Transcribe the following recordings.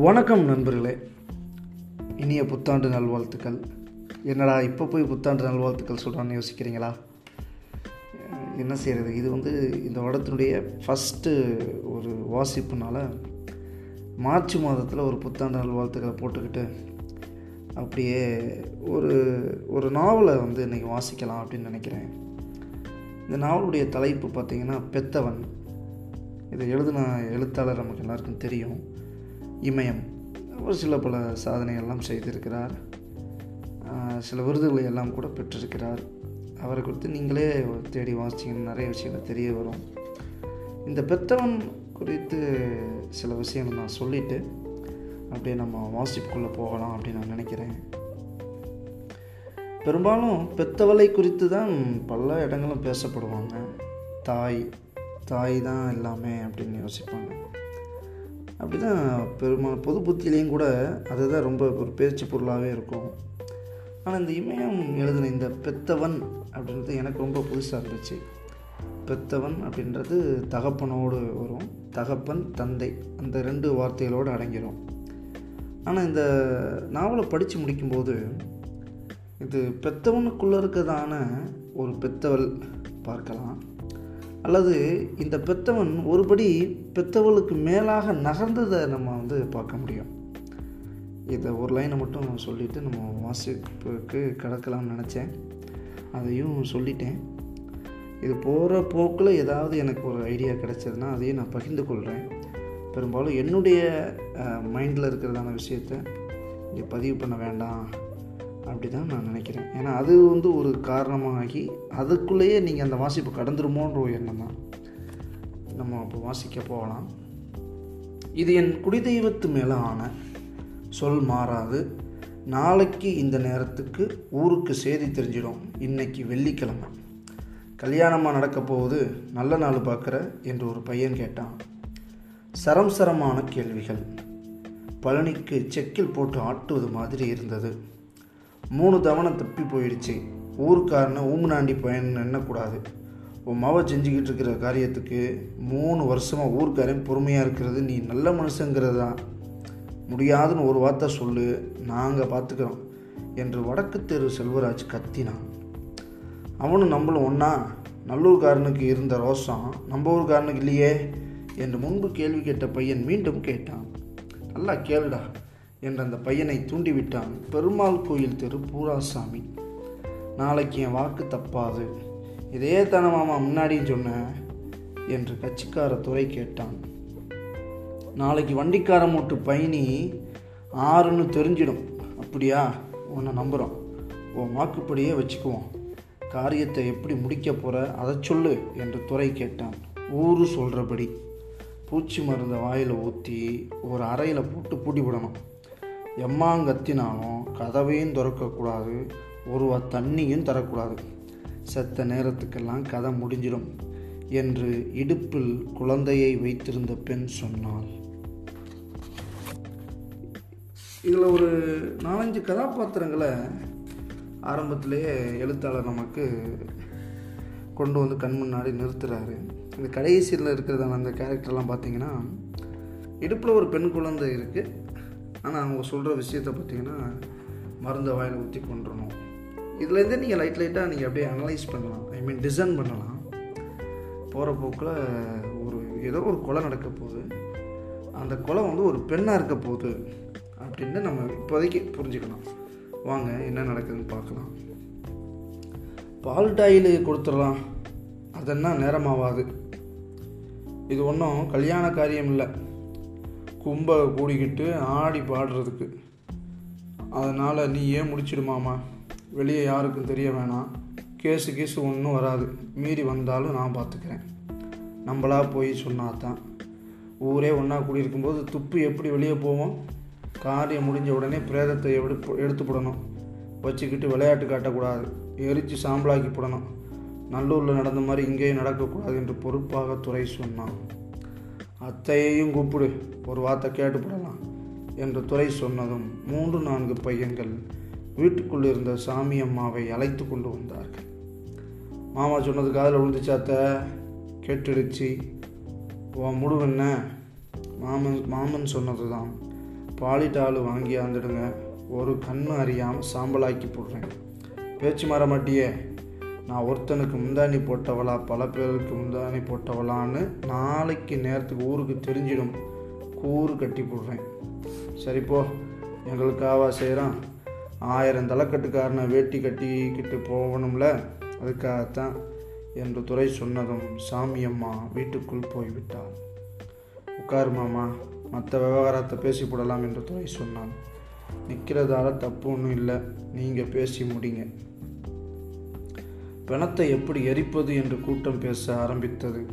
வணக்கம் நண்பர்களே. இனிய புத்தாண்டு நல்வாழ்த்துக்கள். என்னடா இப்போ போய் புத்தாண்டு நல்வாழ்த்துக்கள் சொல்கிறான்னு யோசிக்கிறீங்களா? என்ன செய்கிறது இது வந்து இந்த வடத்தினுடைய ஃபஸ்ட்டு ஒரு வாசிப்புனால் மார்ச் மாதத்தில் ஒரு புத்தாண்டு நல்வாழ்த்துக்களை போட்டுக்கிட்டு அப்படியே ஒரு ஒரு நாவலை வந்து இன்றைக்கி வாசிக்கலாம் அப்படின்னு நினைக்கிறேன். இந்த நாவலுடைய தலைப்பு பார்த்திங்கன்னா பெத்தவன். இதை எழுதின எழுத்தாளர் நமக்கு எல்லாருக்கும் தெரியும். இமயம். அவர் சில பல சாதனைகள்லாம் செய்திருக்கிறார். சில விருதுகளை எல்லாம் கூட பெற்றிருக்கிறார். அவரை குறித்து நீங்களே தேடி வாசிச்சிங்கன்னா நிறைய விஷயங்கள் தெரிய வரும். இந்த பெத்தவன் குறித்து சில விஷயங்கள் நான் சொல்லிவிட்டு அப்படியே நம்ம வாசிப்புக்குள்ளே போகலாம் அப்படின்னு நான் நினைக்கிறேன். பெரும்பாலும் பெத்தவளை குறித்து தான் பல இடங்களும் பேசப்படுவாங்க. தாய் தாய் தான் எல்லாமே அப்படின்னு யோசிப்பாங்க. அப்படி தான் பெரும்பாலும் பொது புத்தியிலையும் கூட அதுதான் ரொம்ப ஒரு பேச்சு பொருளாகவே இருக்கும். ஆனால் இந்த இமயம் எழுதின இந்த பெத்தவன் அப்படின்றது எனக்கு ரொம்ப புதுசாக இருந்துச்சு. பெத்தவன் அப்படின்றது தகப்பனோடு வரும். தகப்பன் தந்தை அந்த ரெண்டு வார்த்தைகளோடு அடங்கிடும் ஆனால் இந்த நாவலை படித்து முடிக்கும்போது இது பெத்தவனுக்குள்ளே இருக்கிறதான ஒரு பெத்தவள் பார்க்கலாம். அல்லது இந்த பெத்தவன் ஒருபடி பெத்தவளுக்கு மேலாக நகர்ந்ததை நம்ம வந்து பார்க்க முடியும். இதை ஒரு லைனை மட்டும் சொல்லிவிட்டு நம்ம வாசிப்புக்கு கடக்கலாம்னு நினச்சேன். அதையும் சொல்லிட்டேன். இது போகிற போக்கில் ஏதாவது எனக்கு ஒரு ஐடியா கிடச்சதுன்னா அதையும் நான் பகிர்ந்து கொள்கிறேன் பெரும்பாலும் என்னுடைய மைண்டில் இருக்கிறதான விஷயத்த இங்கே பதிவு பண்ண வேண்டாம். அப்படி தான் நான் நினைக்கிறேன். ஏன்னா அது வந்து ஒரு காரணமாகி அதுக்குள்ளேயே நீங்கள் அந்த வாசிப்பு கடந்துருமோன்ற ஒரு எண்ணம் தான். நம்ம இப்போ வாசிக்க போகலாம். இது என் குடிதெய்வத்து மேலே ஆன சொல் மாறாது. நாளைக்கு இந்த நேரத்துக்கு ஊருக்கு செய்தி தெரிஞ்சிடும். இன்னைக்கு வெள்ளிக்கிழமை. கல்யாணமாக நடக்க போகுது. நல்ல நாள் பார்க்குற என்று ஒரு பையன் கேட்டான். சரம் சரமான கேள்விகள். பழனிக்கு செக்கில் போட்டு ஆட்டுவது மாதிரி இருந்தது. மூணு தவணை தப்பி போயிடுச்சு. ஊருக்காரனை ஊமுனாண்டி பையன் எண்ணக்கூடாது உன் மவ செஞ்சுக்கிட்டு இருக்கிற காரியத்துக்கு மூணு வருஷமாக ஊருக்காரன் பொறுமையாக இருக்கிறது நீ நல்ல மனுஷங்கிறது தான் முடியாதுன்னு ஒரு வார்த்தை சொல்லு நாங்கள் பார்த்துக்கிறோம் என்று வடக்கு தெரு செல்வராஜ் கத்தினான். அவனும் நம்மளும் ஒன்றா நல்லூர்காரனுக்கு இருந்த ரோஷம் நம்ம ஊர்காரனுக்கு இல்லையே என்று முன்பு கேள்வி கேட்ட பையன் மீண்டும் கேட்டான். நல்லா கேளுடா என்று அந்த பையனை தூண்டிவிட்டான் பெருமாள் கோயில் தெரு பூராசாமி. நாளைக்கு என் வாக்கு தப்பாது. இதே தானே மாமா முன்னாடியும் சொன்னேன் என்று கட்சிக்கார துறை கேட்டான். நாளைக்கு வண்டிக்கார மூட்டு பயணி ஆறுன்னு தெரிஞ்சிடும். அப்படியா? உன்னை நம்புகிறோம் உன் வாக்குப்படியே வச்சுக்குவோம். காரியத்தை எப்படி முடிக்க போகிற அதை சொல்லு என்று துறை கேட்டான். ஊரு சொல்கிறபடி பூச்சி மருந்தை வாயில் ஊற்றி ஒரு அறையில் போட்டு பூட்டி விடணும். எம்மாங்கத்தினாலும் கதவையும் திறக்கக்கூடாது ஒருவா தண்ணியும் தரக்கூடாது. செத்த நேரத்துக்கெல்லாம் கதை முடிஞ்சிடும் என்று இடுப்பில் குழந்தையை வைத்திருந்த பெண் சொன்னாள். இதில் ஒரு நாலஞ்சு கதாபாத்திரங்களை ஆரம்பத்திலேயே எழுத்தாளர் நமக்கு கொண்டு வந்து கண் முன்னாடி நிறுத்துறாரு. இந்த கடைசியில் இருக்கிறதான அந்த கேரக்டர்லாம் பார்த்தீங்கன்னா இடுப்பில் ஒரு பெண் குழந்தை இருக்குது ஆனால் அவங்க சொல்கிற விஷயத்தை பார்த்தீங்கன்னா மருந்தை வாயில் ஊற்றி கொண்டுடணும் இதுலேருந்தே நீங்கள் லைட் லைட்டாக நீங்கள் அப்படியே அனலைஸ் பண்ணலாம். ஐ மீன் டிசைன் பண்ணலாம். போகிற போக்கில் ஒரு ஏதோ ஒரு கொலை நடக்க போகுது. அந்த கொலை வந்து ஒரு பெண்ணாக இருக்க போகுது அப்படின்னு நம்ம இப்போதைக்கு புரிஞ்சுக்கலாம். வாங்க என்ன நடக்குதுன்னு பார்க்கலாம். பால் டாயில் கொடுத்துடலாம். அதென்னா நேரமாகாது இது ஒன்றும் கல்யாண காரியம் இல்லை. கும்ப கூடிக்கிட்டு ஆடி பாடுறதுக்கு. அதனால் நீ ஏன் முடிச்சிடுமாமா வெளியே யாருக்கும் தெரிய வேணாம். கேஸு கேஸு ஒன்றும் வராது. மீறி வந்தாலும் நான் பார்த்துக்கிறேன் நம்மளா போய் சொன்னாதான் ஊரே ஒன்றா கூடியிருக்கும்போது துப்பு எப்படி வெளியே போவோம்? காரியம் முடிஞ்ச உடனே பிரேதத்தை எடு எடுத்து போடணும். வச்சுக்கிட்டு விளையாட்டு காட்டக்கூடாது. எரித்து சாம்பலாக்கி போடணும். நல்லூரில் நடந்த மாதிரி இங்கேயும் நடக்கக்கூடாது என்று பொறுப்பாக துறை சொன்னான். அத்தையையும் கூப்பிடு. ஒரு வார்த்தை கேட்டுப்படலாம் என்று துறை சொன்னதும் மூன்று நான்கு பையன்கள் வீட்டுக்குள் இருந்த சாமி அம்மாவை அழைத்து கொண்டு வந்தார்கள். மாமா சொன்னது காதில் விழுந்துச்சாத்த கேட்டுடுச்சு. உன் முடிவு என்ன? மாமன் மாமன் சொன்னது தான் பாலிட்டாலு வாங்கி ஒரு கண்ணு அறியாமல் சாம்பலாக்கி போடுறேன். பேச்சு மாற மாட்டியே. நான் ஒருத்தனுக்கு முந்தாணி போட்டவளா பல பேருக்கு முந்தாணி போட்டவளான்னு நாளைக்கு நேரத்துக்கு ஊருக்கு தெரிஞ்சிடும். கூறு கட்டி போடுறேன். சரிப்போ எங்களுக்காவா செய்கிறான் ஆயிரம் தலைக்கட்டுக்காரனை வேட்டி கட்டிக்கிட்டு போகணும்ல அதுக்காகத்தான் என்று துறை சொன்னதும் சாமியம்மா வீட்டுக்குள் போய்விட்டாள். உட்காரு மாமா மற்ற விவகாரத்தை பேசி போடலாம் என்று துறை சொன்னான். நிற்கிறதால தப்பு ஒன்றும் இல்லை நீங்கள் பேசி முடிங்க. பிணத்தை எப்படி எரிப்பது என்று கூட்டம் பேச ஆரம்பித்தது.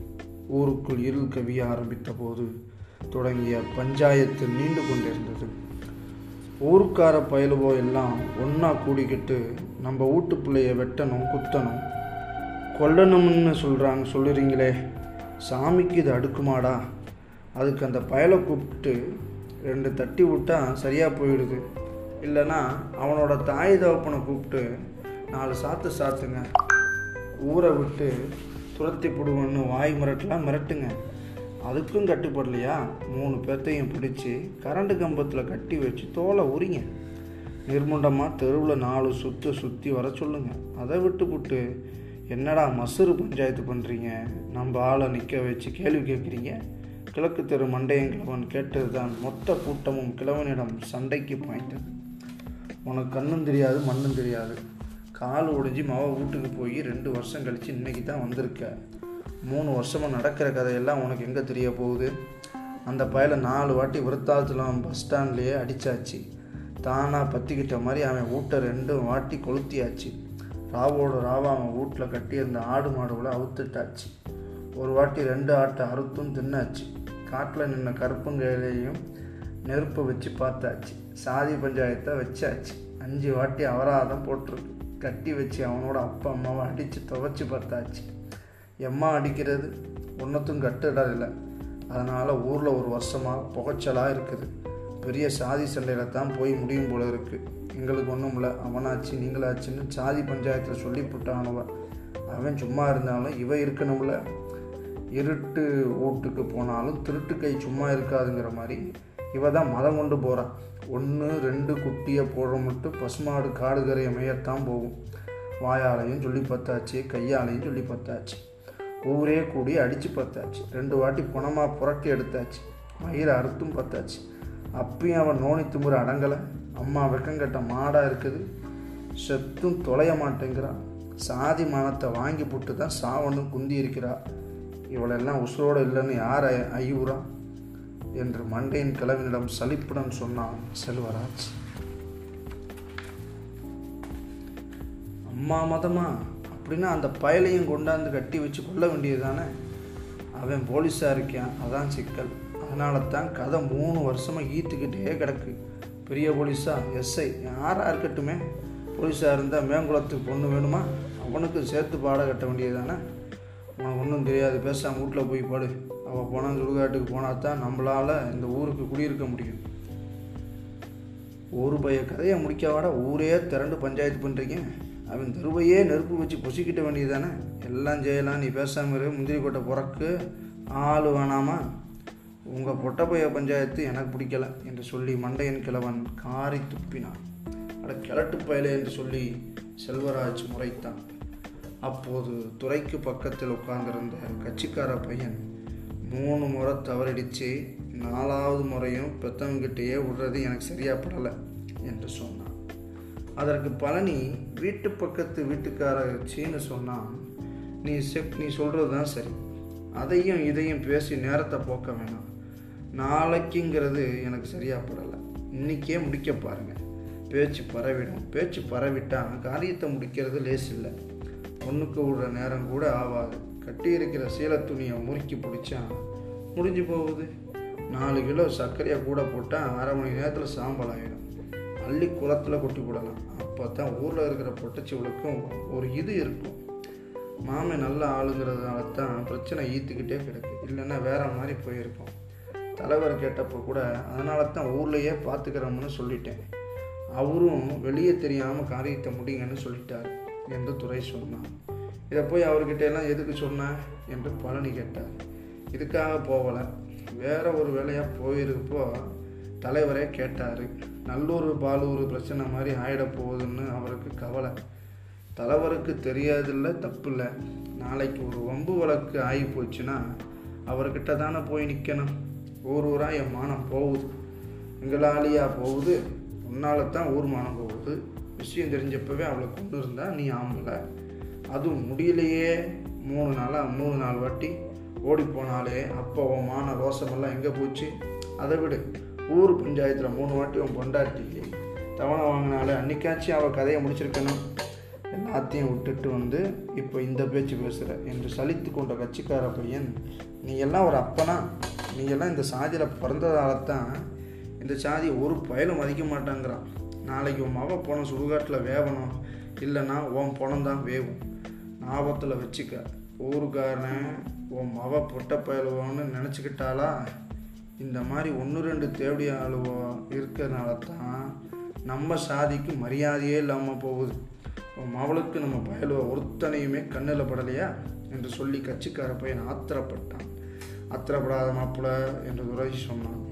ஊருக்குள் இருள் கவிய ஆரம்பித்த போது தொடங்கிய பஞ்சாயத்து நீண்டு கொண்டிருந்தது. ஊருக்கார பயலுவோ எல்லாம் ஒன்றா கூடிக்கிட்டு நம்ம வீட்டு பிள்ளைய வெட்டணும் குத்தணும். கொல்லணும்னு சொல்கிறாங்க சொல்லுறீங்களே. சாமிக்கு இது அடுக்குமாடா. அதுக்கு அந்த பயலை கூப்பிட்டு ரெண்டு தட்டி விட்டால் சரியாக போயிடுது. இல்லைன்னா அவனோட தாய் தகப்பனை கூப்பிட்டு நாலு சாத்து சாத்துங்க. ஊரை விட்டு துரத்தி போடுவோன்னு வாய் மிரட்டலாம் மிரட்டுங்க. அதுக்கும் கட்டுப்படலையா? மூணு பேர்த்தையும் பிடிச்சி கரண்ட் கம்பத்தில் கட்டி வச்சு தோலை உரிங்க. நிர்முண்டமாக தெருவில் நாலு சுற்று சுற்றி வர சொல்லுங்கள் அதை விட்டு விட்டு என்னடா மசூரு பஞ்சாயத்து பண்ணுறீங்க நம்ம ஆளை நிற்க வச்சு கேள்வி கேட்குறீங்க கிழக்கு தெரு மண்டையங்கிழவன் கேட்டது தான் மொத்த கூட்டமும் கிழவனிடம் சண்டைக்கு பாய்ந்தது. உனக்கு கண்ணும் தெரியாது மண்ணும் தெரியாது. கால் ஒடிஞ்சு மவ வீட்டுக்கு போய் ரெண்டு வருஷம் கழித்து இன்னைக்கு தான் வந்திருக்க. மூணு வருஷமாக நடக்கிற கதையெல்லாம் உனக்கு எங்கே தெரிய போகுது? அந்த பயலை நாலு வாட்டி விருத்தாத்துல பஸ் ஸ்டாண்ட்லேயே அடித்தாச்சு தானாக பற்றிக்கிட்ட மாதிரி அவன் வீட்டை ரெண்டு வாட்டி கொளுத்தியாச்சு. ராவோட ராவா அவன் வீட்டில் கட்டியிருந்த ஆடு மாடுகளை அவுத்துட்டாச்சு. ஒரு வாட்டி ரெண்டு ஆட்டை அறுத்தும் தின்னாச்சு. காட்டில் நின்ன கருப்புங்கையிலையும் நெருப்பை வச்சு பார்த்தாச்சு. சாதி பஞ்சாயத்தை வச்சாச்சு. அஞ்சு வாட்டி அபராதம் போட்டிருக்கு. கட்டி வச்சு அவனோட அப்பா அம்மாவை அடித்து துவைச்சி பார்த்தாச்சு. எம்மா அடிக்கிறது? ஒன்றத்தும் கட்டுடல் இல்லை அதனால் ஊரில் ஒரு வருஷமாக புகைச்சலாக இருக்குது. பெரிய சாதி சண்டையில் தான் போய் முடியும் போல இருக்குது எங்களுக்கு ஒன்றும் இல்லை. அவனாச்சு நீங்களாச்சுன்னு சாதி பஞ்சாயத்தில் சொல்லி போட்டானவன் அவன் சும்மா இருந்தாலும் இவன் இருக்கணும்ல. இருட்டு ஓட்டுக்கு போனாலும் திருட்டு கை சும்மா இருக்காதுங்கிற மாதிரி இவ தான் மதம் கொண்டு போகிறான் ஒன்று ரெண்டு குட்டியை போடுற மட்டும் பசுமாடு காடுகரை அமையத்தான் போகும். வாயாலையும் சொல்லி பார்த்தாச்சு கையாலையும் சொல்லி பார்த்தாச்சு. ஊரே கூடி அடித்து பார்த்தாச்சு. ரெண்டு வாட்டி புனமாக புரட்டி எடுத்தாச்சு. மயிரை அறுத்தும் பார்த்தாச்சு. அப்பயும் அவன் நோனி திமுற அடங்கலை. அம்மா வெக்கங்கட்ட மாடாக இருக்குது. செத்தும் தொலைய மாட்டேங்கிறான். சாதி மானத்தை வாங்கி போட்டு தான் சாவன்னு குந்தி இருக்கிறா இவளெல்லாம் உசுரோடு இல்லைன்னு யார் ஐயூரா என்று மண்டையின் கிழவனிடம் சலிப்புடன் சொன்னான் செல்வராஜ். அம்மா மதமா? அப்படின்னா அந்த பயலையும் கொண்டாந்து கட்டி வச்சு கொள்ள வேண்டியது தானே அவன் போலீஸாக இருக்கான் அதான் சிக்கல். அதனால தான் கதை மூணு வருஷமாக ஈத்துக்கிட்டே கிடக்கு. பெரிய போலீஸா? எஸ்ஐ யாராக இருக்கட்டுமே? போலீஸாக இருந்தால் மேங்குளத்துக்கு பொண்ணு வேணுமா? அவனுக்கு சேர்த்து பாட கட்ட வேண்டியது தானே உனக்கு ஒன்றும் தெரியாது. பேசாமல் வீட்டில் போய் படு. அவள் போனால் சுடுகாட்டுக்கு போனால் தான் நம்மளால் இந்த ஊருக்கு குடியிருக்க முடியும். ஒரு பைய கதையை முடிக்கவாட ஊரே திரண்டு பஞ்சாயத்து பண்ணுறீங்க அவன் தெருவையே நெருப்பு வச்சு பொசிக்கிட்ட வேண்டியது தானே எல்லாம் செய்யலாம் நீ பேசாமல் முந்திரி கொட்டை புறக்கு. ஆள் வேணாமா? உங்கள் பொட்டப்பைய பஞ்சாயத்து எனக்கு பிடிக்கல என்று சொல்லி மண்டையன் கிழவன் காரி துப்பினான். அட கிழட்டு பயலே என்று சொல்லி செல்வராஜ் முறைத்தான். அப்போது துறைக்கு பக்கத்தில் உட்கார்ந்திருந்த கட்சிக்கார பையன் மூணு முறை தவறிடிச்சு நாலாவது முறையும் பெத்தவங்கிட்டேயே விடுறது எனக்கு சரியாப்படலை என்று சொன்னான். அதற்கு பழனி வீட்டு பக்கத்து வீட்டுக்கார சீனு சொன்னான் நீ செப் நீ சொல்கிறது தான் சரி. அதையும் இதையும் பேசி நேரத்தை போக்க வேணாம். நாளைக்குங்கிறது எனக்கு சரியாக படலை. இன்றைக்கே முடிக்க பாருங்கள் பேச்சு பரவிடும். பேச்சு பரவிட்டால் காரியத்தை முடிக்கிறது லேஸ் இல்லை பொண்ணுக்கு விடுற நேரம் கூட ஆகாது கட்டி இருக்கிற சீலை துணியை முறுக்கி பிடிச்சா முடிஞ்சு போகுது. நாலு கிலோ சர்க்கரையை கூட போட்டால் அரை மணி நேரத்தில் சாம்பல் ஆகிடும் அள்ளி குளத்தில் கொட்டி போடலாம். அப்போ தான் ஊரில் இருக்கிற பொட்டச்சிவளுக்கும் ஒரு இது இருக்கும். மாமே நல்ல ஆளுங்கிறதுனால தான் பிரச்சனை ஈத்துக்கிட்டே கிடக்கு. இல்லைன்னா வேற மாதிரி போயிருக்கோம். தலைவர் கேட்டப்போ கூட அதனால தான் ஊர்லேயே பார்த்துக்கிறோம்னு சொல்லிட்டேன். அவரும் வெளியே தெரியாமல் காரியத்தை முடிங்கன்னு சொல்லிட்டார். என்று துறை சொன்னான். இதை போய் அவர்கிட்ட எல்லாம் எதுக்கு சொன்னேன் என்று பழனி கேட்டார். இதுக்காக போகலை. வேற ஒரு வேலையாக போயிருப்போ? தலைவரே கேட்டார். நல்லூர் பாலூர் பிரச்சனை மாதிரி ஆயிட போகுதுன்னு அவருக்கு கவலை. தலைவருக்கு தெரியாதில்ல தப்பு இல்லை நாளைக்கு ஒரு வம்பு வழக்கு ஆகி போச்சுன்னா அவர்கிட்ட தானே போய் நிற்கணும் ஊர் ஊராக என் மானம் போகுது. எங்களாலியாக போகுது. உன்னால தான் ஊர் மானம் போகுது. விஷயம் தெரிஞ்சப்பவே அவளை கொண்டு இருந்தா நீ ஆம்பளை. அதுவும் முடியலையே. மூணு நாளாக மூணு நாள் வாட்டி ஓடி போனாலே அப்போ உன் மான ரோசமெல்லாம் எங்கே போச்சு? அதை விடு. ஊர் பஞ்சாயத்தில் மூணு வாட்டி உன் பொண்டாட்டி. தவணை வாங்கினாலே அன்னைக்காச்சும் அவள் கதையை முடிச்சிருக்கணும். எல்லாத்தையும் விட்டுட்டு வந்து இப்போ இந்த பேச்சு பேசுகிற என்று சலித்து கொண்ட கட்சிக்கார பையன் நீ எல்லாம் ஒரு அப்பனா? நீ எல்லாம் இந்த சாதியில் பிறந்ததால தான் இந்த சாதி ஒரு பயலும் மதிக்க மாட்டாங்கிறான். நாளைக்கு உன் மக பணம் சுடுகாட்டில் வேவணும். இல்லைன்னா உன் பணம் தான் வேவும். ஞாபகத்தில் வச்சுக்க. ஊருக்காரன் உன் மக பொட்ட பயலுவோன்னு நினச்சிக்கிட்டாலா இந்த மாதிரி ஒன்று ரெண்டு தேவடி ஆளுவோ இருக்கிறதுனால தான் நம்ம சாதிக்கு மரியாதையே இல்லாமல் போகுது. உன் மவளுக்கு நம்ம பயலுவ ஒருத்தனையுமே கண்ணில் படலையா? என்று சொல்லி கட்சிக்கார பையன் ஆத்திரப்பட்டான். ஆத்திரப்படாத மாப்பிள்ள என்று துரை சொன்னான்.